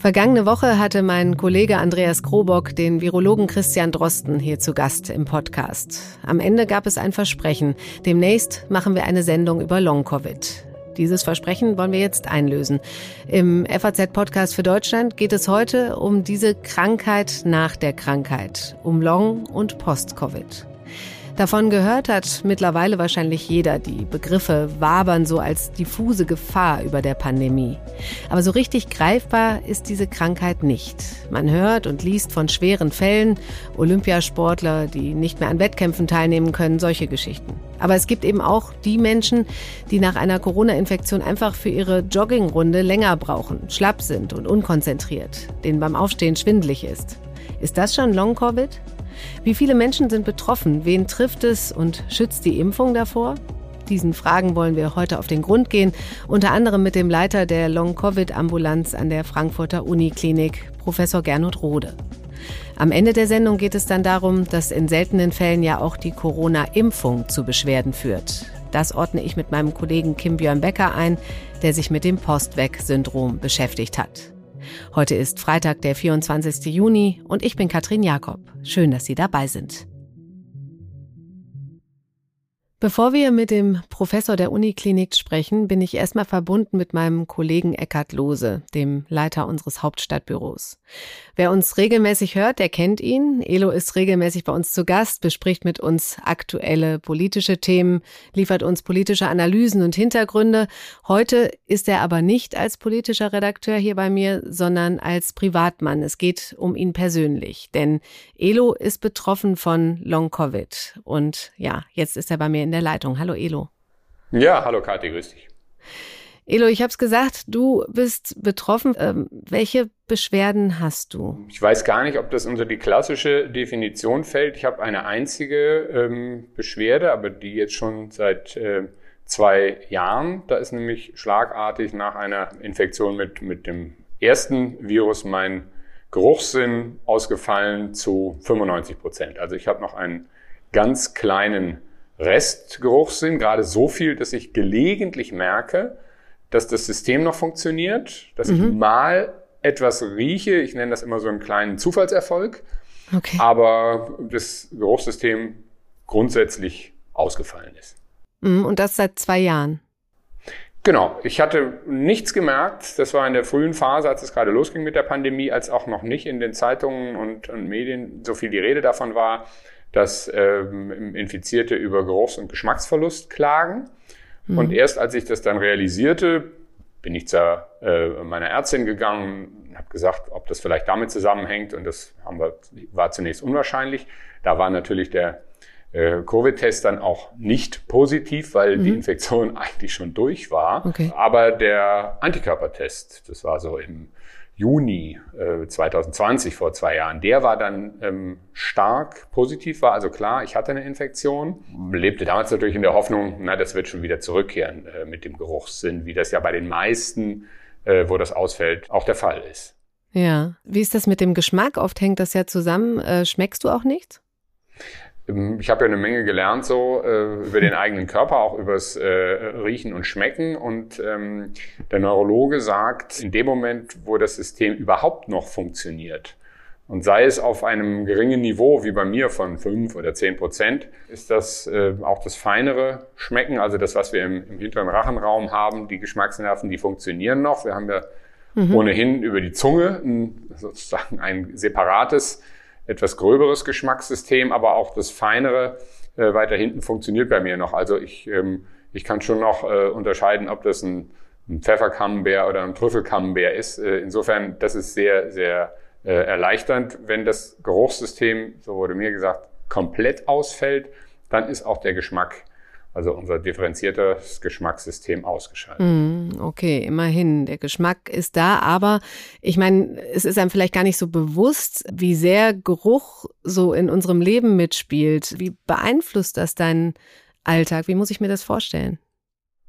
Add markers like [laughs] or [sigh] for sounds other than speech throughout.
Vergangene Woche hatte mein Kollege Andreas Krobock den Virologen Christian Drosten hier zu Gast im Podcast. Am Ende gab es ein Versprechen. Demnächst machen wir eine Sendung über Long-Covid. Dieses Versprechen wollen wir jetzt einlösen. Im FAZ-Podcast für Deutschland geht es heute um diese Krankheit nach der Krankheit, um Long- und Post-Covid. Davon gehört hat mittlerweile wahrscheinlich jeder. Die Begriffe wabern so als diffuse Gefahr über der Pandemie. Aber so richtig greifbar ist diese Krankheit nicht. Man hört und liest von schweren Fällen, Olympiasportler, die nicht mehr an Wettkämpfen teilnehmen können, solche Geschichten. Aber es gibt eben auch die Menschen, die nach einer Corona-Infektion einfach für ihre Joggingrunde länger brauchen, schlapp sind und unkonzentriert, denen beim Aufstehen schwindlig ist. Ist das schon Long-Covid? Wie viele Menschen sind betroffen? Wen trifft es und schützt die Impfung davor? Diesen Fragen wollen wir heute auf den Grund gehen, unter anderem mit dem Leiter der Long-Covid-Ambulanz an der Frankfurter Uniklinik, Professor Gernot Rode. Am Ende der Sendung geht es dann darum, dass in seltenen Fällen ja auch die Corona-Impfung zu Beschwerden führt. Das ordne ich mit meinem Kollegen Kim Björn Becker ein, der sich mit dem Postweg-Syndrom beschäftigt hat. Heute ist Freitag, der 24. Juni und ich bin Katrin Jakob. Schön, dass Sie dabei sind. Bevor wir mit dem Professor der Uniklinik sprechen, bin ich erstmal verbunden mit meinem Kollegen Eckhard Lose, dem Leiter unseres Hauptstadtbüros. Wer uns regelmäßig hört, der kennt ihn. Elo ist regelmäßig bei uns zu Gast, bespricht mit uns aktuelle politische Themen, liefert uns politische Analysen und Hintergründe. Heute ist er aber nicht als politischer Redakteur hier bei mir, sondern als Privatmann. Es geht um ihn persönlich, denn Elo ist betroffen von Long Covid und ja, jetzt ist er bei mir in der Leitung. Hallo Elo. Ja, hallo Kathi, grüß dich. Elo, ich habe es gesagt, du bist betroffen. Ähm, welche Beschwerden hast du? Ich weiß gar nicht, ob das unter die klassische Definition fällt. Ich habe eine einzige ähm, Beschwerde, aber die jetzt schon seit äh, zwei Jahren. Da ist nämlich schlagartig nach einer Infektion mit, mit dem ersten Virus mein Geruchssinn ausgefallen zu 95 Prozent. Also ich habe noch einen ganz kleinen Restgeruchssinn, gerade so viel, dass ich gelegentlich merke, dass das System noch funktioniert, dass mhm. ich mal etwas rieche. Ich nenne das immer so einen kleinen Zufallserfolg. Okay. Aber das Geruchssystem grundsätzlich ausgefallen ist. Mhm, und das seit zwei Jahren. Genau, ich hatte nichts gemerkt. Das war in der frühen Phase, als es gerade losging mit der Pandemie, als auch noch nicht in den Zeitungen und, und Medien so viel die Rede davon war, dass ähm, Infizierte über Geruchs- und Geschmacksverlust klagen. Mhm. Und erst als ich das dann realisierte, bin ich zu äh, meiner Ärztin gegangen und habe gesagt, ob das vielleicht damit zusammenhängt. Und das haben wir, war zunächst unwahrscheinlich. Da war natürlich der äh, Covid-Test dann auch nicht positiv, weil mhm. die Infektion [laughs] eigentlich schon durch war. Okay. Aber der Antikörpertest, das war so im Juni äh, 2020, vor zwei Jahren, der war dann ähm, stark positiv, war also klar, ich hatte eine Infektion. Lebte damals natürlich in der Hoffnung, na, das wird schon wieder zurückkehren äh, mit dem Geruchssinn, wie das ja bei den meisten, äh, wo das ausfällt, auch der Fall ist. Ja. Wie ist das mit dem Geschmack? Oft hängt das ja zusammen. Äh, schmeckst du auch nichts? Ähm, ich habe ja eine Menge gelernt so äh, über den eigenen Körper, auch übers äh, Riechen und Schmecken. Und ähm, der Neurologe sagt, in dem Moment, wo das System überhaupt noch funktioniert, und sei es auf einem geringen Niveau wie bei mir von fünf oder zehn Prozent, ist das äh, auch das feinere Schmecken, also das, was wir im, im hinteren Rachenraum haben, die Geschmacksnerven, die funktionieren noch. Wir haben ja mhm. ohnehin über die Zunge ein, sozusagen ein separates etwas gröberes Geschmackssystem, aber auch das feinere äh, weiter hinten funktioniert bei mir noch. Also ich, ähm, ich kann schon noch äh, unterscheiden, ob das ein, ein Pfefferkammbär oder ein Trüffelkammbär ist. Äh, insofern, das ist sehr, sehr äh, erleichternd. Wenn das Geruchssystem, so wurde mir gesagt, komplett ausfällt, dann ist auch der Geschmack also unser differenziertes Geschmackssystem ausgeschaltet. Mm, okay, immerhin. Der Geschmack ist da, aber ich meine, es ist einem vielleicht gar nicht so bewusst, wie sehr Geruch so in unserem Leben mitspielt. Wie beeinflusst das deinen Alltag? Wie muss ich mir das vorstellen?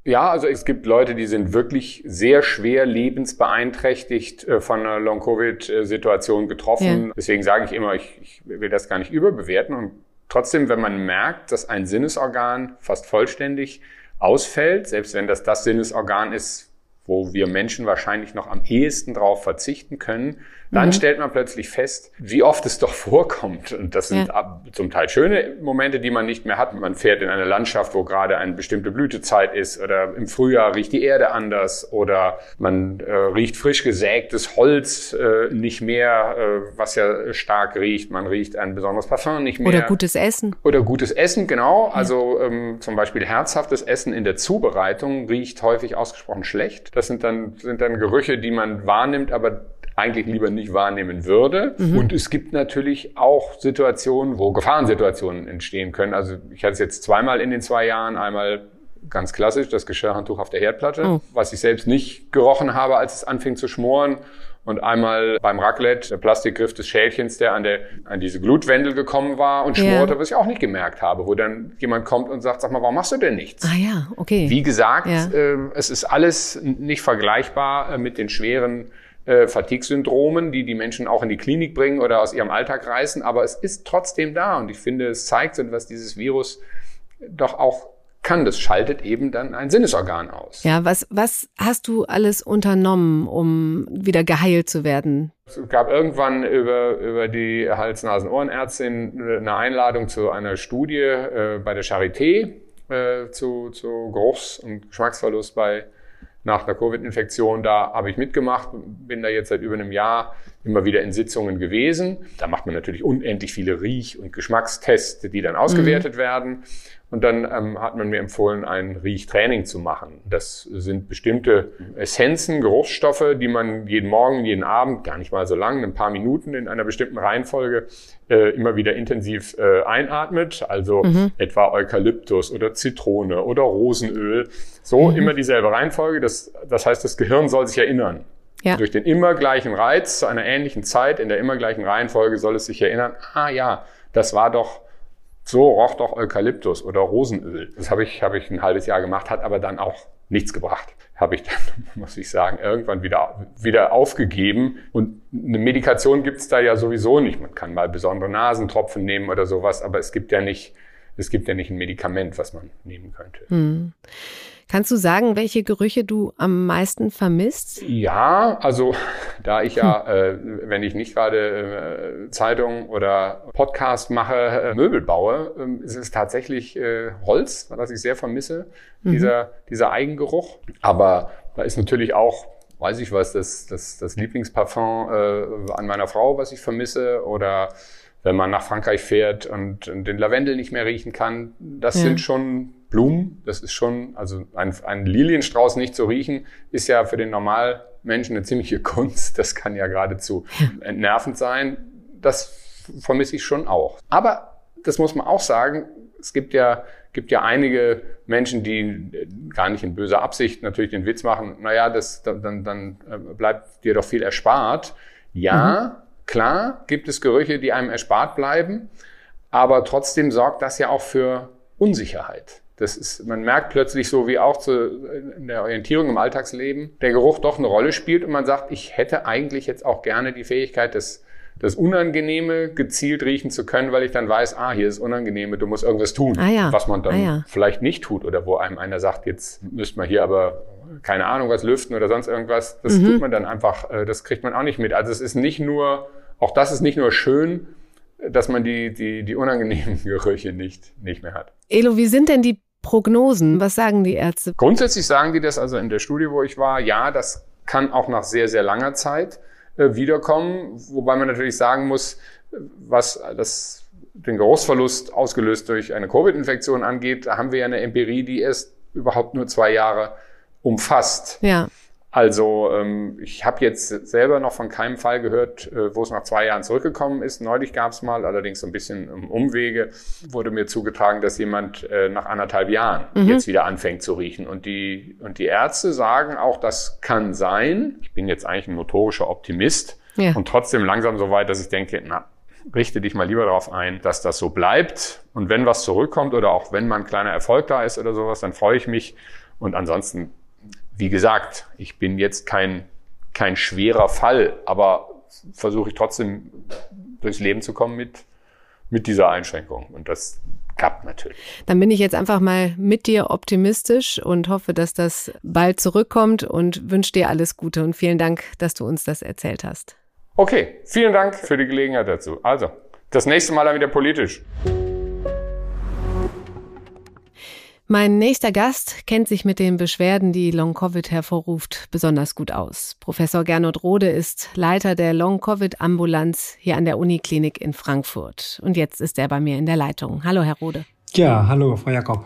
Ja, also es gibt Leute, die sind wirklich sehr schwer lebensbeeinträchtigt äh, von einer Long-Covid-Situation getroffen. Ja. Deswegen sage ich immer, ich, ich will das gar nicht überbewerten und Trotzdem, wenn man merkt, dass ein Sinnesorgan fast vollständig ausfällt, selbst wenn das das Sinnesorgan ist, wo wir Menschen wahrscheinlich noch am ehesten drauf verzichten können, dann mhm. stellt man plötzlich fest, wie oft es [laughs] doch vorkommt. Und das sind ja. zum Teil schöne Momente, die man nicht mehr hat. Man fährt in eine Landschaft, wo gerade eine bestimmte Blütezeit ist oder im Frühjahr riecht die Erde anders oder man äh, riecht frisch gesägtes Holz äh, nicht mehr, äh, was ja stark riecht. Man riecht ein besonderes Parfum nicht mehr. Oder gutes Essen. Oder gutes Essen, genau. Ja. Also ähm, zum Beispiel herzhaftes Essen in der Zubereitung riecht häufig ausgesprochen schlecht. Das sind dann, sind dann Gerüche, die man wahrnimmt, aber eigentlich lieber nicht wahrnehmen würde. Mhm. Und es gibt natürlich auch Situationen, wo Gefahrensituationen entstehen können. Also ich hatte es jetzt zweimal in den zwei Jahren, einmal ganz klassisch das Geschirrhandtuch auf der Herdplatte, oh. was ich selbst nicht gerochen habe, als es anfing zu schmoren. Und einmal beim Raclette der Plastikgriff des Schälchens, der an, der, an diese Glutwendel gekommen war und schmorte, yeah. was ich auch nicht gemerkt habe, wo dann jemand kommt und sagt, sag mal, warum machst du denn nichts? Ah ja, okay. Wie gesagt, ja. äh, es ist alles nicht vergleichbar äh, mit den schweren äh, Fatigue-Syndromen, die die Menschen auch in die Klinik bringen oder aus ihrem Alltag reißen. Aber es ist trotzdem da und ich finde, es zeigt, was dieses Virus doch auch kann. Das schaltet eben dann ein Sinnesorgan aus. Ja, was, was hast du alles unternommen, um wieder geheilt zu werden? Es gab irgendwann über, über die Hals-Nasen-Ohrenärztin eine Einladung zu einer Studie äh, bei der Charité äh, zu, zu Geruchs- und Geschmacksverlust bei nach der Covid-Infektion. Da habe ich mitgemacht, bin da jetzt seit über einem Jahr immer wieder in Sitzungen gewesen. Da macht man natürlich unendlich viele Riech- und Geschmackstests, die dann ausgewertet mhm. werden. Und dann ähm, hat man mir empfohlen, ein Riechtraining zu machen. Das sind bestimmte Essenzen, Geruchsstoffe, die man jeden Morgen, jeden Abend, gar nicht mal so lang, ein paar Minuten in einer bestimmten Reihenfolge äh, immer wieder intensiv äh, einatmet. Also mhm. etwa Eukalyptus oder Zitrone oder Rosenöl. So mhm. immer dieselbe Reihenfolge. Das, das heißt, das Gehirn soll sich erinnern. Ja. Durch den immer gleichen Reiz zu einer ähnlichen Zeit in der immer gleichen Reihenfolge soll es sich erinnern, ah ja, das war doch so roch doch Eukalyptus oder Rosenöl. Das habe ich, habe ich ein halbes Jahr gemacht, hat aber dann auch nichts gebracht. Habe ich dann, [laughs] muss ich sagen, irgendwann wieder, wieder aufgegeben. Und eine Medikation gibt es da ja sowieso nicht. Man kann mal besondere Nasentropfen nehmen oder sowas, aber es gibt ja nicht, es gibt ja nicht ein Medikament, was man nehmen könnte. Hm. Kannst du sagen, welche Gerüche du am meisten vermisst? Ja, also [laughs] da ich ja, hm. äh, wenn ich nicht gerade äh, Zeitung oder Podcast mache, äh, Möbel baue, äh, ist es tatsächlich äh, Holz, was ich sehr vermisse, mhm. dieser, dieser Eigengeruch. Aber da ist natürlich auch weiß ich was, das, das, das Lieblingsparfum äh, an meiner Frau, was ich vermisse, oder wenn man nach Frankreich fährt und, und den Lavendel nicht mehr riechen kann, das ja. sind schon Blumen. Das ist schon, also ein, ein Lilienstrauß nicht zu riechen, ist ja für den Normalmenschen eine ziemliche [laughs] Kunst. Das kann ja geradezu entnervend sein. Das vermisse ich schon auch. Aber das muss man auch sagen, es gibt ja, gibt ja einige Menschen, die gar nicht in böser Absicht natürlich den Witz machen, naja, das, dann, dann äh, bleibt dir doch viel erspart. Ja, mhm Klar gibt es Gerüche, die einem erspart bleiben, aber trotzdem sorgt das ja auch für Unsicherheit. Das ist, man merkt plötzlich so wie auch zu, in der Orientierung im Alltagsleben, der Geruch doch eine Rolle spielt und man sagt, ich hätte eigentlich jetzt auch gerne die Fähigkeit, das, das Unangenehme gezielt riechen zu können, weil ich dann weiß, ah, hier ist Unangenehme, du musst irgendwas tun, ah ja. was man dann ah ja. vielleicht nicht tut oder wo einem einer sagt, jetzt müsste man hier aber keine Ahnung was lüften oder sonst irgendwas. Das mhm. tut man dann einfach, äh, das kriegt man auch nicht mit. Also es ist nicht nur auch das ist nicht nur schön, dass man die, die, die unangenehmen [laughs] Gerüche nicht, nicht mehr hat. Elo, wie sind denn die Prognosen? Was sagen die Ärzte? Grundsätzlich sagen die das also in der Studie, wo ich war, ja, das kann auch nach sehr, sehr langer Zeit äh, wiederkommen. Wobei man natürlich sagen muss, was das, den Geruchsverlust ausgelöst durch eine Covid-Infektion angeht, da haben wir ja eine Empirie, die erst überhaupt nur zwei Jahre umfasst. Ja. Also ähm, ich habe jetzt selber noch von keinem Fall gehört, äh, wo es nach zwei Jahren zurückgekommen ist. Neulich gab es mal, allerdings so ein bisschen um Umwege, wurde mir zugetragen, dass jemand äh, nach anderthalb Jahren mhm. jetzt wieder anfängt zu riechen. Und die, und die Ärzte sagen auch, das kann sein. Ich bin jetzt eigentlich ein notorischer Optimist ja. und trotzdem langsam so weit, dass ich denke, na, richte dich mal lieber darauf ein, dass das so bleibt. Und wenn was zurückkommt oder auch wenn mal ein kleiner Erfolg da ist oder sowas, dann freue ich mich. Und ansonsten wie gesagt, ich bin jetzt kein, kein schwerer Fall, aber versuche ich trotzdem durchs Leben zu kommen mit, mit dieser Einschränkung. Und das klappt natürlich. Dann bin ich jetzt einfach mal mit dir optimistisch und hoffe, dass das bald zurückkommt und wünsche dir alles Gute und vielen Dank, dass du uns das erzählt hast. Okay, vielen Dank für die Gelegenheit dazu. Also, das nächste Mal dann wieder politisch. Mein nächster Gast kennt sich mit den Beschwerden, die Long-Covid hervorruft, besonders gut aus. Professor Gernot Rode ist Leiter der Long-Covid-Ambulanz hier an der Uniklinik in Frankfurt. Und jetzt ist er bei mir in der Leitung. Hallo, Herr Rode. Ja, hallo, Frau Jakob.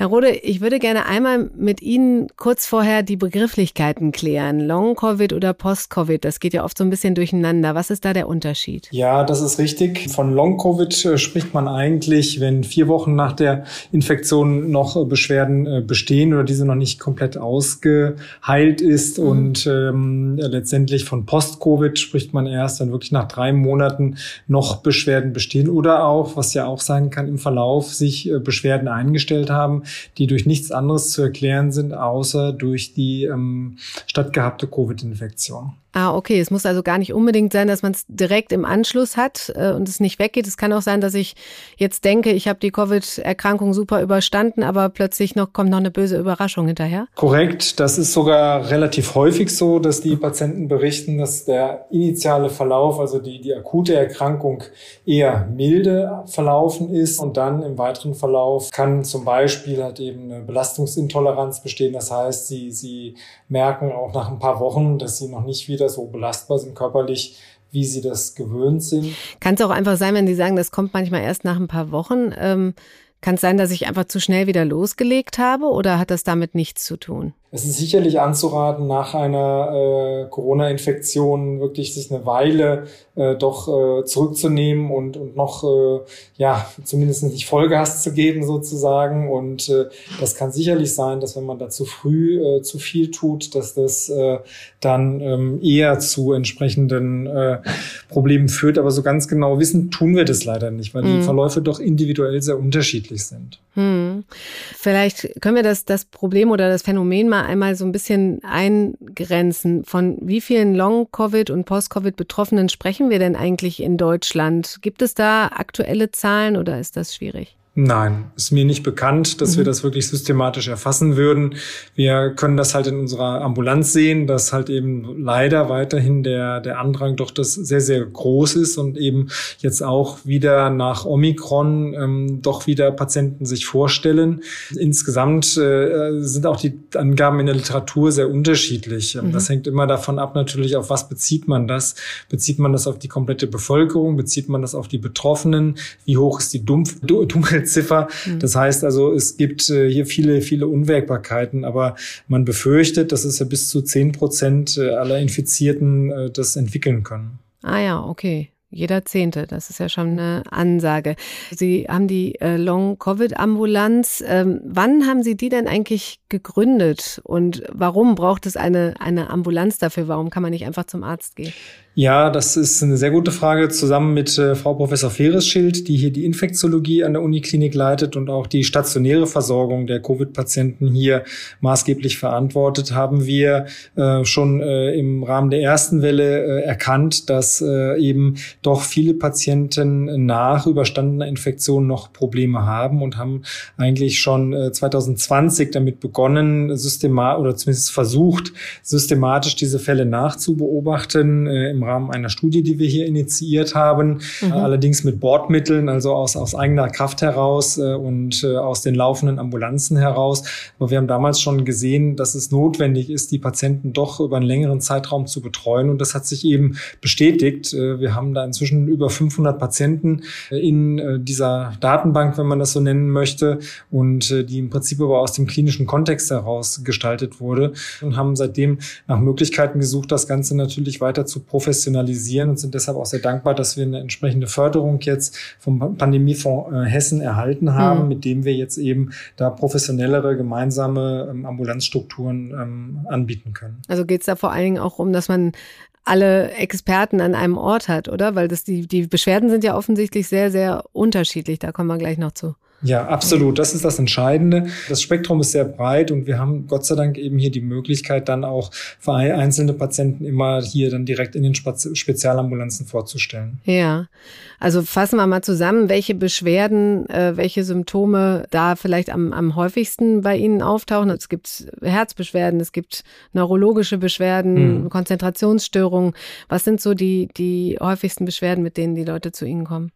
Herr Rode, ich würde gerne einmal mit Ihnen kurz vorher die Begrifflichkeiten klären. Long-Covid oder Post-Covid, das geht ja oft so ein bisschen durcheinander. Was ist da der Unterschied? Ja, das ist richtig. Von Long-Covid äh, spricht man eigentlich, wenn vier Wochen nach der Infektion noch äh, Beschwerden äh, bestehen oder diese noch nicht komplett ausgeheilt ist. Mhm. Und ähm, letztendlich von Post-Covid spricht man erst, wenn wirklich nach drei Monaten noch Beschwerden bestehen oder auch, was ja auch sein kann, im Verlauf sich Beschwerden eingestellt haben die durch nichts anderes zu erklären sind, außer durch die ähm, stattgehabte Covid-Infektion. Ah, okay. Es muss also gar nicht unbedingt sein, dass man es direkt im Anschluss hat äh, und es nicht weggeht. Es kann auch sein, dass ich jetzt denke, ich habe die Covid-Erkrankung super überstanden, aber plötzlich noch kommt noch eine böse Überraschung hinterher. Korrekt. Das ist sogar relativ häufig so, dass die Patienten berichten, dass der initiale Verlauf, also die, die akute Erkrankung eher milde verlaufen ist und dann im weiteren Verlauf kann zum Beispiel halt eben eine Belastungsintoleranz bestehen. Das heißt, sie, sie merken auch nach ein paar Wochen, dass sie noch nicht wieder wieder so belastbar sind körperlich, wie sie das gewöhnt sind. Kann es auch einfach sein, wenn Sie sagen, das kommt manchmal erst nach ein paar Wochen. Ähm, kann es sein, dass ich einfach zu schnell wieder losgelegt habe oder hat das damit nichts zu tun? Es ist sicherlich anzuraten, nach einer äh, Corona-Infektion wirklich sich eine Weile äh, doch äh, zurückzunehmen und, und noch, äh, ja, zumindest nicht Vollgas zu geben sozusagen. Und äh, das kann sicherlich sein, dass wenn man da zu früh äh, zu viel tut, dass das äh, dann ähm, eher zu entsprechenden äh, Problemen führt. Aber so ganz genau wissen tun wir das leider nicht, weil mhm. die Verläufe doch individuell sehr unterschiedlich sind. Mhm. Vielleicht können wir das, das Problem oder das Phänomen mal mal einmal so ein bisschen eingrenzen. Von wie vielen Long-Covid und Post-Covid-Betroffenen sprechen wir denn eigentlich in Deutschland? Gibt es da aktuelle Zahlen oder ist das schwierig? Nein, ist mir nicht bekannt, dass mhm. wir das wirklich systematisch erfassen würden. Wir können das halt in unserer Ambulanz sehen, dass halt eben leider weiterhin der, der Andrang doch das sehr, sehr groß ist und eben jetzt auch wieder nach Omikron ähm, doch wieder Patienten sich vorstellen. Insgesamt äh, sind auch die Angaben in der Literatur sehr unterschiedlich. Mhm. Das hängt immer davon ab, natürlich, auf was bezieht man das? Bezieht man das auf die komplette Bevölkerung? Bezieht man das auf die Betroffenen? Wie hoch ist die Dumpf Dunkel Ziffer. Mhm. Das heißt also, es gibt äh, hier viele, viele Unwägbarkeiten, aber man befürchtet, dass es ja bis zu zehn Prozent äh, aller Infizierten äh, das entwickeln können. Ah ja, okay. Jeder Zehnte, das ist ja schon eine Ansage. Sie haben die äh, Long-Covid-Ambulanz. Ähm, wann haben Sie die denn eigentlich gegründet und warum braucht es eine, eine Ambulanz dafür? Warum kann man nicht einfach zum Arzt gehen? Ja, das ist eine sehr gute Frage. Zusammen mit äh, Frau Professor Feresschild, die hier die Infektiologie an der Uniklinik leitet und auch die stationäre Versorgung der Covid-Patienten hier maßgeblich verantwortet, haben wir äh, schon äh, im Rahmen der ersten Welle äh, erkannt, dass äh, eben doch viele Patienten nach überstandener Infektion noch Probleme haben und haben eigentlich schon 2020 äh, damit begonnen, systematisch oder zumindest versucht, systematisch diese Fälle nachzubeobachten im Rahmen einer Studie, die wir hier initiiert haben, mhm. allerdings mit Bordmitteln, also aus, aus eigener Kraft heraus äh, und äh, aus den laufenden Ambulanzen heraus. Aber wir haben damals schon gesehen, dass es notwendig ist, die Patienten doch über einen längeren Zeitraum zu betreuen. Und das hat sich eben bestätigt. Äh, wir haben da inzwischen über 500 Patienten äh, in äh, dieser Datenbank, wenn man das so nennen möchte, und äh, die im Prinzip aber aus dem klinischen Kontext heraus gestaltet wurde und haben seitdem nach Möglichkeiten gesucht, das Ganze natürlich weiter zu professionalisieren professionalisieren und sind deshalb auch sehr dankbar, dass wir eine entsprechende Förderung jetzt vom Pandemiefonds äh, Hessen erhalten haben, mhm. mit dem wir jetzt eben da professionellere gemeinsame ähm, Ambulanzstrukturen ähm, anbieten können. Also geht es da vor allen Dingen auch um, dass man alle Experten an einem Ort hat, oder? Weil das die, die Beschwerden sind ja offensichtlich sehr, sehr unterschiedlich. Da kommen wir gleich noch zu. Ja, absolut. Das ist das Entscheidende. Das Spektrum ist sehr breit und wir haben Gott sei Dank eben hier die Möglichkeit, dann auch für einzelne Patienten immer hier dann direkt in den Spezialambulanzen vorzustellen. Ja, also fassen wir mal zusammen, welche Beschwerden, äh, welche Symptome da vielleicht am, am häufigsten bei Ihnen auftauchen. Es gibt Herzbeschwerden, es gibt neurologische Beschwerden, hm. Konzentrationsstörungen. Was sind so die, die häufigsten Beschwerden, mit denen die Leute zu Ihnen kommen?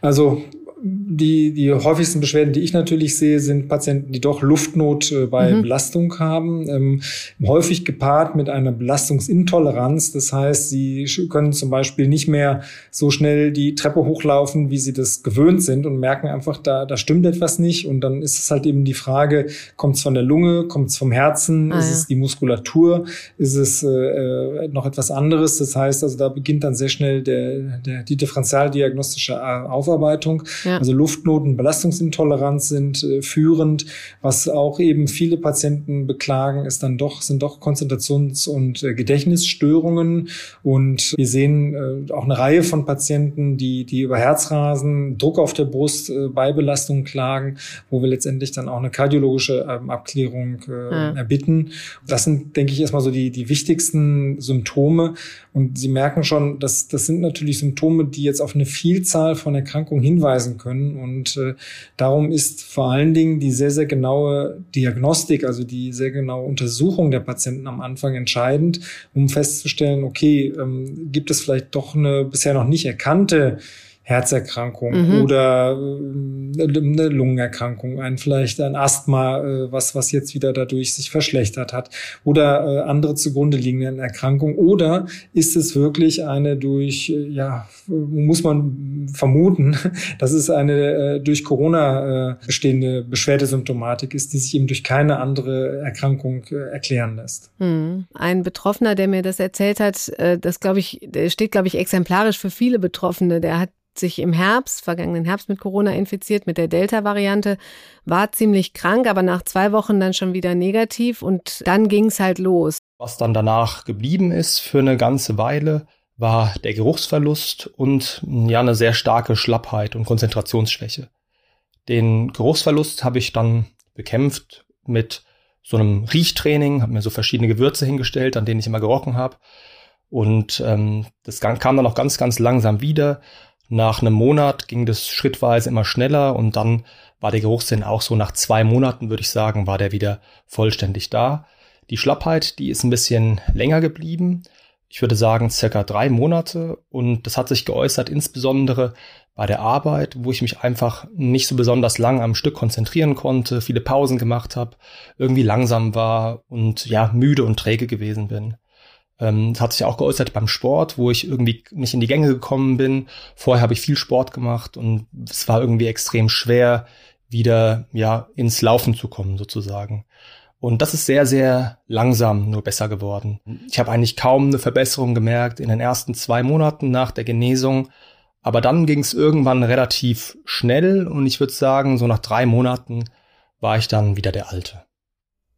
Also die, die häufigsten Beschwerden, die ich natürlich sehe, sind Patienten, die doch Luftnot äh, bei mhm. Belastung haben, ähm, häufig gepaart mit einer Belastungsintoleranz. Das heißt, sie können zum Beispiel nicht mehr so schnell die Treppe hochlaufen, wie sie das gewöhnt sind und merken einfach, da, da stimmt etwas nicht. Und dann ist es halt eben die Frage, kommt es von der Lunge, kommt es vom Herzen, ah, ist ja. es die Muskulatur, ist es äh, äh, noch etwas anderes? Das heißt, also da beginnt dann sehr schnell der, der, die differentialdiagnostische äh, Aufarbeitung. Ja. Ja. Also Luftnoten, Belastungsintoleranz sind äh, führend. Was auch eben viele Patienten beklagen, ist dann doch, sind doch Konzentrations- und äh, Gedächtnisstörungen. Und wir sehen äh, auch eine Reihe von Patienten, die, die über Herzrasen, Druck auf der Brust äh, bei Belastung klagen, wo wir letztendlich dann auch eine kardiologische ähm, Abklärung äh, ja. erbitten. Das sind, denke ich, erstmal so die, die wichtigsten Symptome. Und Sie merken schon, dass das sind natürlich Symptome, die jetzt auf eine Vielzahl von Erkrankungen hinweisen können. Und äh, darum ist vor allen Dingen die sehr, sehr genaue Diagnostik, also die sehr genaue Untersuchung der Patienten am Anfang entscheidend, um festzustellen, okay, ähm, gibt es vielleicht doch eine bisher noch nicht erkannte Herzerkrankung mhm. oder äh, eine Lungenerkrankung, ein vielleicht ein Asthma, äh, was was jetzt wieder dadurch sich verschlechtert hat oder äh, andere zugrunde liegenden Erkrankungen oder ist es wirklich eine durch ja muss man vermuten, [laughs] dass es eine durch Corona bestehende Beschwerdesymptomatik ist, die sich eben durch keine andere Erkrankung erklären lässt. Mhm. Ein Betroffener, der mir das erzählt hat, das glaube ich, der steht glaube ich exemplarisch für viele Betroffene, der hat sich im Herbst, vergangenen Herbst mit Corona infiziert, mit der Delta-Variante, war ziemlich krank, aber nach zwei Wochen dann schon wieder negativ und dann ging es halt los. Was dann danach geblieben ist für eine ganze Weile, war der Geruchsverlust und ja eine sehr starke Schlappheit und Konzentrationsschwäche. Den Geruchsverlust habe ich dann bekämpft mit so einem Riechtraining, habe mir so verschiedene Gewürze hingestellt, an denen ich immer gerochen habe. Und ähm, das kam dann auch ganz, ganz langsam wieder. Nach einem Monat ging das schrittweise immer schneller und dann war der Geruchssinn auch so nach zwei Monaten, würde ich sagen, war der wieder vollständig da. Die Schlappheit, die ist ein bisschen länger geblieben. Ich würde sagen circa drei Monate und das hat sich geäußert insbesondere bei der Arbeit, wo ich mich einfach nicht so besonders lang am Stück konzentrieren konnte, viele Pausen gemacht habe, irgendwie langsam war und ja müde und träge gewesen bin. Ähm, das hat sich auch geäußert beim Sport, wo ich irgendwie nicht in die Gänge gekommen bin. Vorher habe ich viel Sport gemacht und es war irgendwie extrem schwer, wieder ja ins Laufen zu kommen sozusagen. Und das ist sehr, sehr langsam nur besser geworden. Ich habe eigentlich kaum eine Verbesserung gemerkt in den ersten zwei Monaten nach der Genesung. Aber dann ging es irgendwann relativ schnell und ich würde sagen, so nach drei Monaten war ich dann wieder der Alte.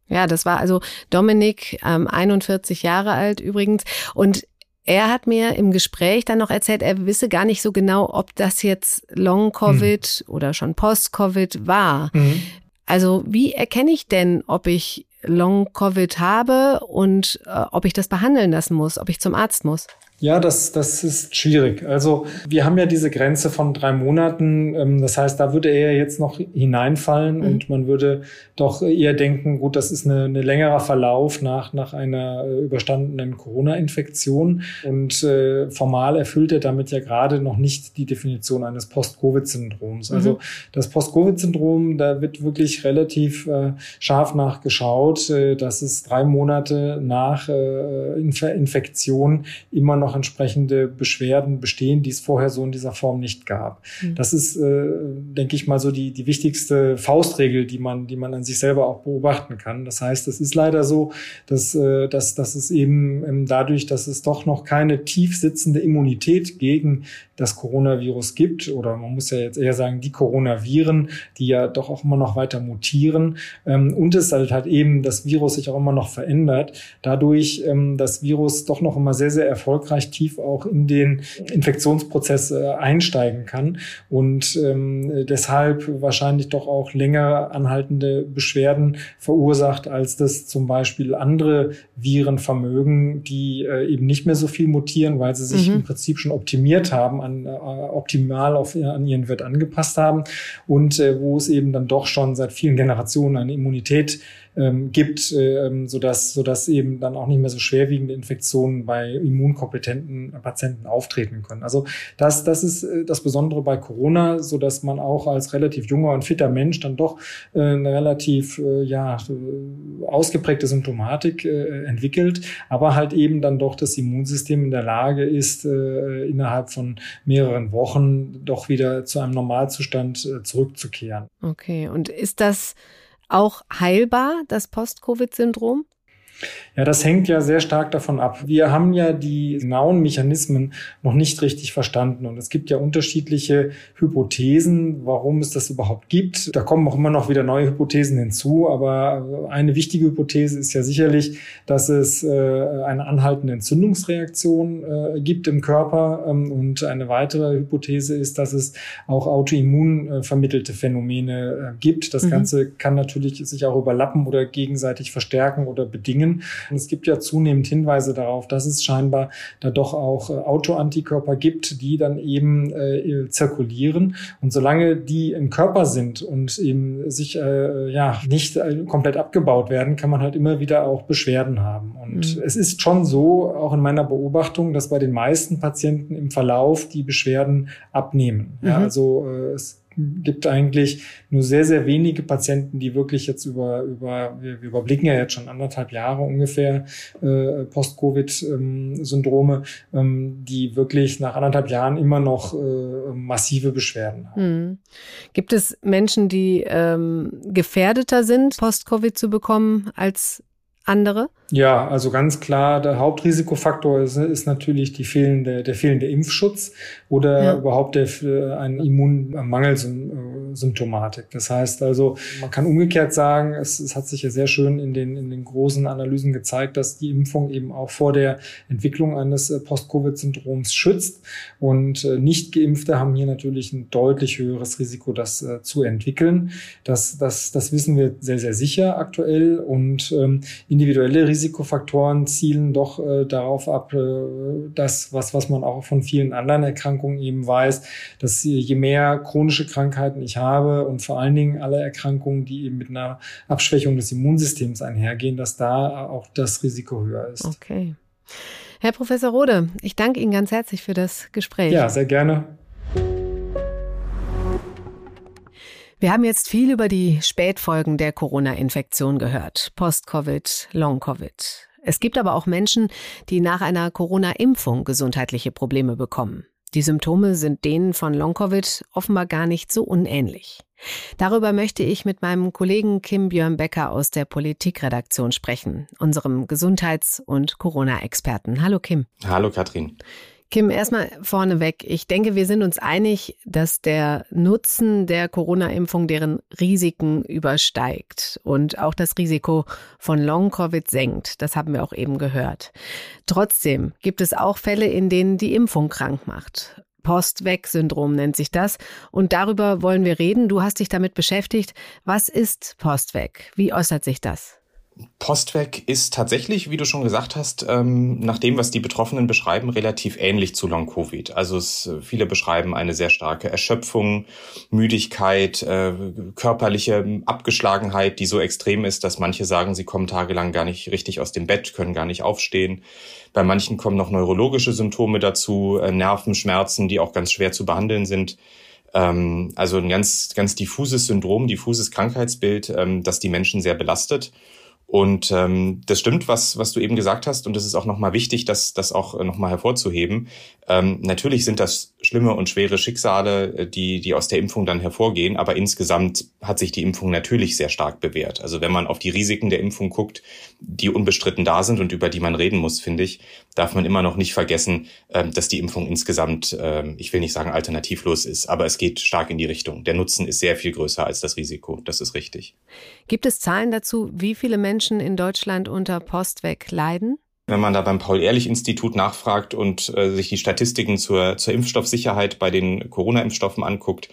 Ja, das war also Dominik, ähm, 41 Jahre alt übrigens. Und er hat mir im Gespräch dann noch erzählt, er wisse gar nicht so genau, ob das jetzt Long-Covid mhm. oder schon Post-Covid war. Mhm. Also wie erkenne ich denn, ob ich Long-Covid habe und äh, ob ich das behandeln lassen muss, ob ich zum Arzt muss? Ja, das, das ist schwierig. Also wir haben ja diese Grenze von drei Monaten. Ähm, das heißt, da würde er jetzt noch hineinfallen mhm. und man würde doch eher denken, gut, das ist eine, eine längerer Verlauf nach, nach einer äh, überstandenen Corona-Infektion. Und äh, formal erfüllt er damit ja gerade noch nicht die Definition eines Post-Covid-Syndroms. Also mhm. das Post-Covid-Syndrom, da wird wirklich relativ äh, scharf nachgeschaut, äh, dass es drei Monate nach äh, Inf Infektion immer noch noch entsprechende Beschwerden bestehen, die es vorher so in dieser Form nicht gab. Mhm. Das ist, äh, denke ich mal, so die, die wichtigste Faustregel, die man, die man an sich selber auch beobachten kann. Das heißt, es ist leider so, dass, äh, dass, dass es eben ähm, dadurch, dass es doch noch keine tief sitzende Immunität gegen das Coronavirus gibt, oder man muss ja jetzt eher sagen, die Coronaviren, die ja doch auch immer noch weiter mutieren, ähm, und es halt halt eben das Virus sich auch immer noch verändert, dadurch ähm, das Virus doch noch immer sehr, sehr erfolgreich tief auch in den Infektionsprozess äh, einsteigen kann. Und ähm, deshalb wahrscheinlich doch auch länger anhaltende Beschwerden verursacht, als das zum Beispiel andere Viren vermögen, die äh, eben nicht mehr so viel mutieren, weil sie sich mhm. im Prinzip schon optimiert haben, an, äh, optimal auf, an ihren Wirt angepasst haben. Und äh, wo es eben dann doch schon seit vielen Generationen eine Immunität ähm, gibt, ähm, sodass, sodass eben dann auch nicht mehr so schwerwiegende Infektionen bei immunkompetenten Patienten auftreten können. Also das, das ist äh, das Besondere bei Corona, so dass man auch als relativ junger und fitter Mensch dann doch äh, eine relativ äh, ja, äh, ausgeprägte Symptomatik äh, entwickelt, aber halt eben dann doch das Immunsystem in der Lage ist, äh, innerhalb von mehreren Wochen doch wieder zu einem Normalzustand zurückzukehren. Okay, und ist das auch heilbar, das Post-Covid-Syndrom? Ja, das hängt ja sehr stark davon ab. Wir haben ja die genauen Mechanismen noch nicht richtig verstanden. Und es gibt ja unterschiedliche Hypothesen, warum es das überhaupt gibt. Da kommen auch immer noch wieder neue Hypothesen hinzu. Aber eine wichtige Hypothese ist ja sicherlich, dass es äh, eine anhaltende Entzündungsreaktion äh, gibt im Körper. Ähm, und eine weitere Hypothese ist, dass es auch autoimmun äh, vermittelte Phänomene gibt. Das mhm. Ganze kann natürlich sich auch überlappen oder gegenseitig verstärken oder bedingen. Und es gibt ja zunehmend Hinweise darauf, dass es scheinbar da doch auch äh, Autoantikörper gibt, die dann eben äh, zirkulieren. Und solange die im Körper sind und eben sich äh, ja nicht äh, komplett abgebaut werden, kann man halt immer wieder auch Beschwerden haben. Und mhm. es ist schon so, auch in meiner Beobachtung, dass bei den meisten Patienten im Verlauf die Beschwerden abnehmen. Mhm. Ja, also äh, es gibt eigentlich nur sehr, sehr wenige Patienten, die wirklich jetzt über, über wir, wir überblicken ja jetzt schon anderthalb Jahre ungefähr äh, Post-Covid-Syndrome, ähm, die wirklich nach anderthalb Jahren immer noch äh, massive Beschwerden haben. Hm. Gibt es Menschen, die ähm, gefährdeter sind, Post-Covid zu bekommen als andere? Ja, also ganz klar, der Hauptrisikofaktor ist, ist natürlich die fehlende, der fehlende Impfschutz oder ja. überhaupt der, ein Immunmangelsymptomatik. Das heißt also, man kann umgekehrt sagen, es, es hat sich ja sehr schön in den, in den großen Analysen gezeigt, dass die Impfung eben auch vor der Entwicklung eines äh, Post-Covid-Syndroms schützt. Und äh, nicht Geimpfte haben hier natürlich ein deutlich höheres Risiko, das äh, zu entwickeln. Das, das, das wissen wir sehr, sehr sicher aktuell. Und ähm, individuelle Risikofaktoren zielen doch äh, darauf ab, äh, dass was, was man auch von vielen anderen Erkrankungen eben weiß, dass je mehr chronische Krankheiten ich habe und vor allen Dingen alle Erkrankungen, die eben mit einer Abschwächung des Immunsystems einhergehen, dass da auch das Risiko höher ist. Okay. Herr Professor Rode, ich danke Ihnen ganz herzlich für das Gespräch. Ja, sehr gerne. Wir haben jetzt viel über die Spätfolgen der Corona-Infektion gehört. Post-Covid, Long-Covid. Es gibt aber auch Menschen, die nach einer Corona-Impfung gesundheitliche Probleme bekommen. Die Symptome sind denen von Long-Covid offenbar gar nicht so unähnlich. Darüber möchte ich mit meinem Kollegen Kim Björn Becker aus der Politikredaktion sprechen, unserem Gesundheits- und Corona-Experten. Hallo Kim. Hallo Katrin. Kim, erstmal vorneweg. Ich denke, wir sind uns einig, dass der Nutzen der Corona-Impfung deren Risiken übersteigt und auch das Risiko von Long-Covid senkt. Das haben wir auch eben gehört. Trotzdem gibt es auch Fälle, in denen die Impfung krank macht. Post-Weg-Syndrom nennt sich das. Und darüber wollen wir reden. Du hast dich damit beschäftigt. Was ist Post-Weg? Wie äußert sich das? Postweg ist tatsächlich, wie du schon gesagt hast, ähm, nach dem, was die Betroffenen beschreiben, relativ ähnlich zu Long-Covid. Also es, viele beschreiben eine sehr starke Erschöpfung, Müdigkeit, äh, körperliche Abgeschlagenheit, die so extrem ist, dass manche sagen, sie kommen tagelang gar nicht richtig aus dem Bett, können gar nicht aufstehen. Bei manchen kommen noch neurologische Symptome dazu, äh, Nervenschmerzen, die auch ganz schwer zu behandeln sind ähm, also ein ganz, ganz diffuses Syndrom, diffuses Krankheitsbild, ähm, das die Menschen sehr belastet. Und ähm, das stimmt, was, was du eben gesagt hast, und das ist auch nochmal wichtig, das, das auch nochmal hervorzuheben. Ähm, natürlich sind das schlimme und schwere Schicksale, äh, die, die aus der Impfung dann hervorgehen, aber insgesamt hat sich die Impfung natürlich sehr stark bewährt. Also wenn man auf die Risiken der Impfung guckt, die unbestritten da sind und über die man reden muss, finde ich, darf man immer noch nicht vergessen, ähm, dass die Impfung insgesamt, ähm, ich will nicht sagen alternativlos ist, aber es geht stark in die Richtung. Der Nutzen ist sehr viel größer als das Risiko. Das ist richtig. Gibt es Zahlen dazu, wie viele Menschen in Deutschland unter Postweg leiden? Wenn man da beim Paul-Ehrlich-Institut nachfragt und äh, sich die Statistiken zur, zur Impfstoffsicherheit bei den Corona-Impfstoffen anguckt,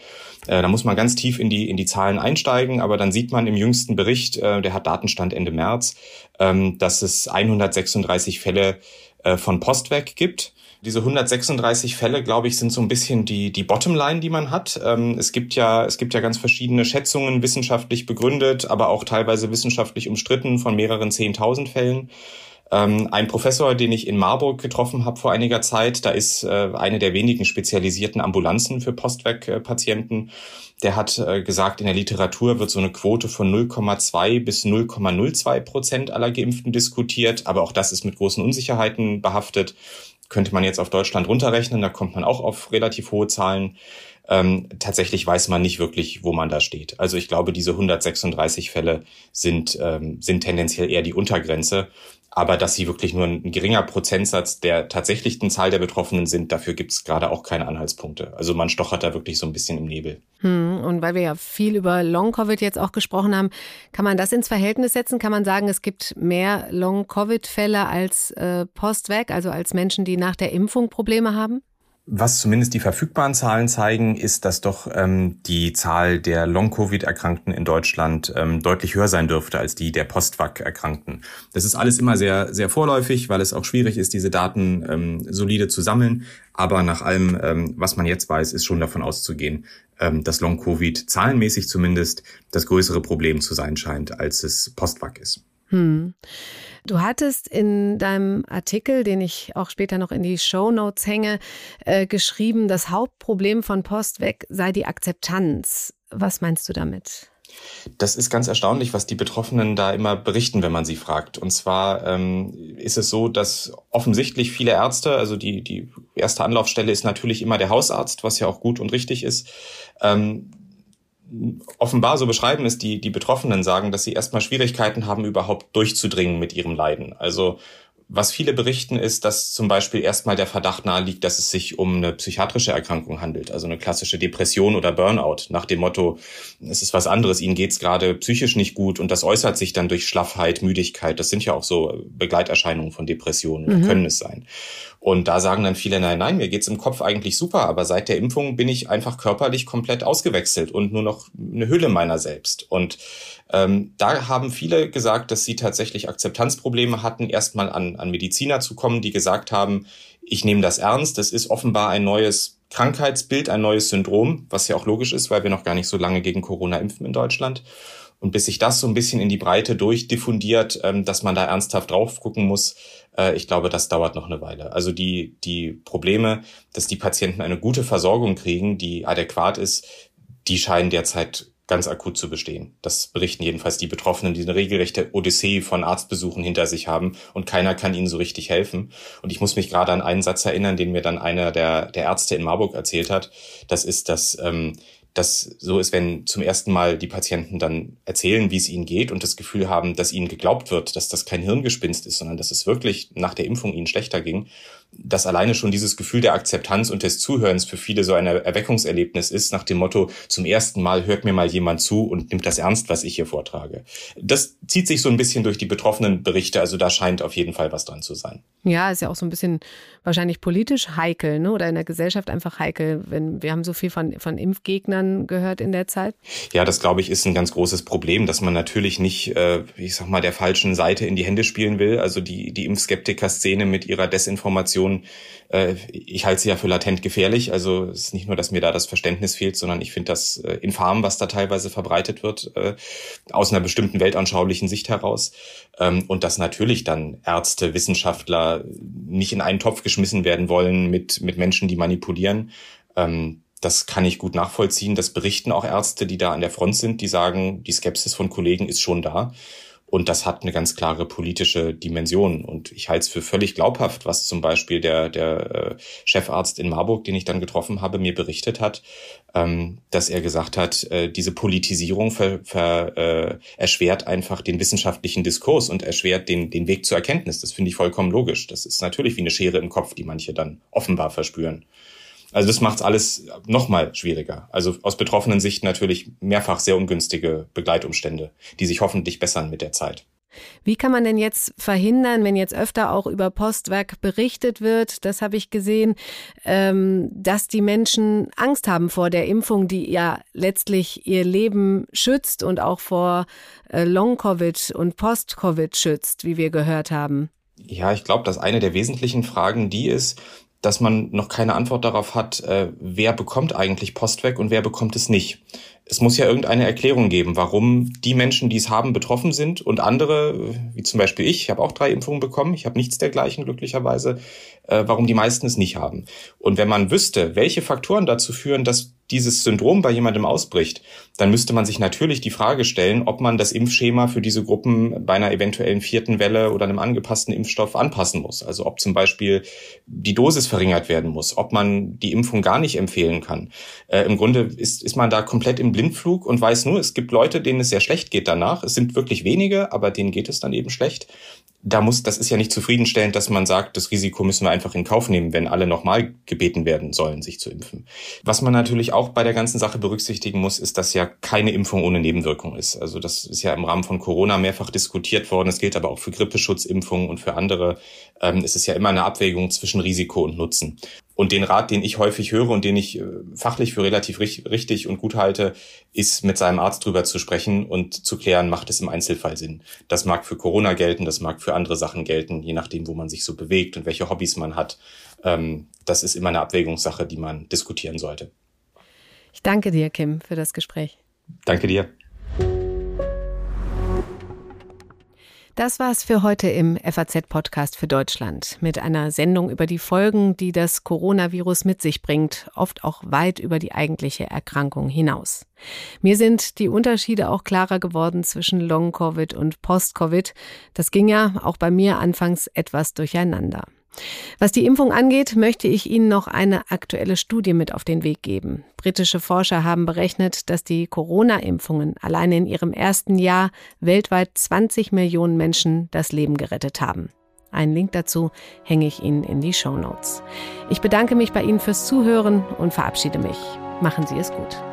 äh, da muss man ganz tief in die, in die Zahlen einsteigen. Aber dann sieht man im jüngsten Bericht, äh, der hat Datenstand Ende März, ähm, dass es 136 Fälle äh, von Postweg gibt. Diese 136 Fälle, glaube ich, sind so ein bisschen die, die Bottomline, die man hat. Ähm, es gibt ja, es gibt ja ganz verschiedene Schätzungen, wissenschaftlich begründet, aber auch teilweise wissenschaftlich umstritten von mehreren 10.000 Fällen. Ähm, ein Professor, den ich in Marburg getroffen habe vor einiger Zeit, da ist äh, eine der wenigen spezialisierten Ambulanzen für Postweg-Patienten. Der hat äh, gesagt, in der Literatur wird so eine Quote von 0,2 bis 0,02 Prozent aller Geimpften diskutiert. Aber auch das ist mit großen Unsicherheiten behaftet. Könnte man jetzt auf Deutschland runterrechnen, da kommt man auch auf relativ hohe Zahlen. Ähm, tatsächlich weiß man nicht wirklich, wo man da steht. Also ich glaube, diese 136 Fälle sind, ähm, sind tendenziell eher die Untergrenze aber dass sie wirklich nur ein geringer Prozentsatz der tatsächlichen Zahl der Betroffenen sind, dafür gibt es gerade auch keine Anhaltspunkte. Also man stochert da wirklich so ein bisschen im Nebel. Hm, und weil wir ja viel über Long-Covid jetzt auch gesprochen haben, kann man das ins Verhältnis setzen? Kann man sagen, es gibt mehr Long-Covid-Fälle als äh, Postweg, also als Menschen, die nach der Impfung Probleme haben? Was zumindest die verfügbaren Zahlen zeigen, ist, dass doch ähm, die Zahl der Long-Covid-Erkrankten in Deutschland ähm, deutlich höher sein dürfte als die der Postvac-Erkrankten. Das ist alles immer sehr, sehr vorläufig, weil es auch schwierig ist, diese Daten ähm, solide zu sammeln. Aber nach allem, ähm, was man jetzt weiß, ist schon davon auszugehen, ähm, dass Long-Covid zahlenmäßig zumindest das größere Problem zu sein scheint, als es Postvac ist. Hm. Du hattest in deinem Artikel, den ich auch später noch in die Show Notes hänge, äh, geschrieben, das Hauptproblem von Postweg sei die Akzeptanz. Was meinst du damit? Das ist ganz erstaunlich, was die Betroffenen da immer berichten, wenn man sie fragt. Und zwar ähm, ist es so, dass offensichtlich viele Ärzte, also die, die erste Anlaufstelle ist natürlich immer der Hausarzt, was ja auch gut und richtig ist, ähm, offenbar, so beschreiben es die, die Betroffenen, sagen, dass sie erstmal Schwierigkeiten haben, überhaupt durchzudringen mit ihrem Leiden. Also was viele berichten, ist, dass zum Beispiel erstmal der Verdacht naheliegt, dass es sich um eine psychiatrische Erkrankung handelt, also eine klassische Depression oder Burnout, nach dem Motto, es ist was anderes, ihnen geht's gerade psychisch nicht gut und das äußert sich dann durch Schlaffheit, Müdigkeit. Das sind ja auch so Begleiterscheinungen von Depressionen mhm. können es sein. Und da sagen dann viele, nein, nein, mir geht's im Kopf eigentlich super, aber seit der Impfung bin ich einfach körperlich komplett ausgewechselt und nur noch eine Hülle meiner selbst. Und ähm, da haben viele gesagt, dass sie tatsächlich Akzeptanzprobleme hatten, erstmal an, an Mediziner zu kommen, die gesagt haben, ich nehme das ernst, das ist offenbar ein neues Krankheitsbild, ein neues Syndrom, was ja auch logisch ist, weil wir noch gar nicht so lange gegen Corona impfen in Deutschland. Und bis sich das so ein bisschen in die Breite durchdiffundiert, ähm, dass man da ernsthaft drauf gucken muss, äh, ich glaube, das dauert noch eine Weile. Also die, die Probleme, dass die Patienten eine gute Versorgung kriegen, die adäquat ist, die scheinen derzeit ganz akut zu bestehen. Das berichten jedenfalls die Betroffenen, die eine regelrechte Odyssee von Arztbesuchen hinter sich haben und keiner kann ihnen so richtig helfen. Und ich muss mich gerade an einen Satz erinnern, den mir dann einer der, der Ärzte in Marburg erzählt hat. Das ist, dass ähm, das so ist, wenn zum ersten Mal die Patienten dann erzählen, wie es ihnen geht und das Gefühl haben, dass ihnen geglaubt wird, dass das kein Hirngespinst ist, sondern dass es wirklich nach der Impfung ihnen schlechter ging, dass alleine schon dieses Gefühl der Akzeptanz und des Zuhörens für viele so ein Erweckungserlebnis ist, nach dem Motto, zum ersten Mal hört mir mal jemand zu und nimmt das ernst, was ich hier vortrage. Das zieht sich so ein bisschen durch die betroffenen Berichte, also da scheint auf jeden Fall was dran zu sein. Ja, ist ja auch so ein bisschen wahrscheinlich politisch heikel, ne? oder in der Gesellschaft einfach heikel, wenn wir haben so viel von, von Impfgegnern gehört in der Zeit. Ja, das glaube ich ist ein ganz großes Problem, dass man natürlich nicht, äh, ich sag mal, der falschen Seite in die Hände spielen will. Also die, die Impfskeptiker-Szene mit ihrer Desinformation Situation, äh, ich halte sie ja für latent gefährlich. Also es ist nicht nur, dass mir da das Verständnis fehlt, sondern ich finde das äh, infam, was da teilweise verbreitet wird, äh, aus einer bestimmten weltanschaulichen Sicht heraus. Ähm, und dass natürlich dann Ärzte, Wissenschaftler nicht in einen Topf geschmissen werden wollen mit, mit Menschen, die manipulieren. Ähm, das kann ich gut nachvollziehen. Das berichten auch Ärzte, die da an der Front sind, die sagen, die Skepsis von Kollegen ist schon da. Und das hat eine ganz klare politische Dimension. Und ich halte es für völlig glaubhaft, was zum Beispiel der, der äh, Chefarzt in Marburg, den ich dann getroffen habe, mir berichtet hat, ähm, dass er gesagt hat, äh, diese Politisierung ver, ver, äh, erschwert einfach den wissenschaftlichen Diskurs und erschwert den, den Weg zur Erkenntnis. Das finde ich vollkommen logisch. Das ist natürlich wie eine Schere im Kopf, die manche dann offenbar verspüren. Also das macht alles noch mal schwieriger. Also aus betroffenen Sicht natürlich mehrfach sehr ungünstige Begleitumstände, die sich hoffentlich bessern mit der Zeit. Wie kann man denn jetzt verhindern, wenn jetzt öfter auch über Postwerk berichtet wird, das habe ich gesehen, ähm, dass die Menschen Angst haben vor der Impfung, die ja letztlich ihr Leben schützt und auch vor äh, Long-Covid und Post-Covid schützt, wie wir gehört haben? Ja, ich glaube, dass eine der wesentlichen Fragen die ist, dass man noch keine Antwort darauf hat, äh, wer bekommt eigentlich Postweg und wer bekommt es nicht. Es muss ja irgendeine Erklärung geben, warum die Menschen, die es haben, betroffen sind und andere, wie zum Beispiel ich, ich habe auch drei Impfungen bekommen, ich habe nichts dergleichen glücklicherweise, äh, warum die meisten es nicht haben. Und wenn man wüsste, welche Faktoren dazu führen, dass dieses Syndrom bei jemandem ausbricht, dann müsste man sich natürlich die Frage stellen, ob man das Impfschema für diese Gruppen bei einer eventuellen vierten Welle oder einem angepassten Impfstoff anpassen muss. Also ob zum Beispiel die Dosis verringert werden muss, ob man die Impfung gar nicht empfehlen kann. Äh, Im Grunde ist, ist man da komplett im Blindflug und weiß nur, es gibt Leute, denen es sehr schlecht geht danach. Es sind wirklich wenige, aber denen geht es dann eben schlecht da muss, das ist ja nicht zufriedenstellend, dass man sagt, das Risiko müssen wir einfach in Kauf nehmen, wenn alle nochmal gebeten werden sollen, sich zu impfen. Was man natürlich auch bei der ganzen Sache berücksichtigen muss, ist, dass ja keine Impfung ohne Nebenwirkung ist. Also das ist ja im Rahmen von Corona mehrfach diskutiert worden. Es gilt aber auch für Grippeschutzimpfungen und für andere. Ähm, es ist ja immer eine Abwägung zwischen Risiko und Nutzen. Und den Rat, den ich häufig höre und den ich äh, fachlich für relativ richtig und gut halte, ist mit seinem Arzt drüber zu sprechen und zu klären, macht es im Einzelfall Sinn. Das mag für Corona gelten, das mag für andere Sachen gelten, je nachdem, wo man sich so bewegt und welche Hobbys man hat. Ähm, das ist immer eine Abwägungssache, die man diskutieren sollte. Ich danke dir, Kim, für das Gespräch. Danke dir. Das war's für heute im FAZ-Podcast für Deutschland mit einer Sendung über die Folgen, die das Coronavirus mit sich bringt, oft auch weit über die eigentliche Erkrankung hinaus. Mir sind die Unterschiede auch klarer geworden zwischen Long-Covid und Post-Covid. Das ging ja auch bei mir anfangs etwas durcheinander. Was die Impfung angeht, möchte ich Ihnen noch eine aktuelle Studie mit auf den Weg geben. Britische Forscher haben berechnet, dass die Corona-Impfungen allein in ihrem ersten Jahr weltweit 20 Millionen Menschen das Leben gerettet haben. Einen Link dazu hänge ich Ihnen in die Show Notes. Ich bedanke mich bei Ihnen fürs Zuhören und verabschiede mich. Machen Sie es gut.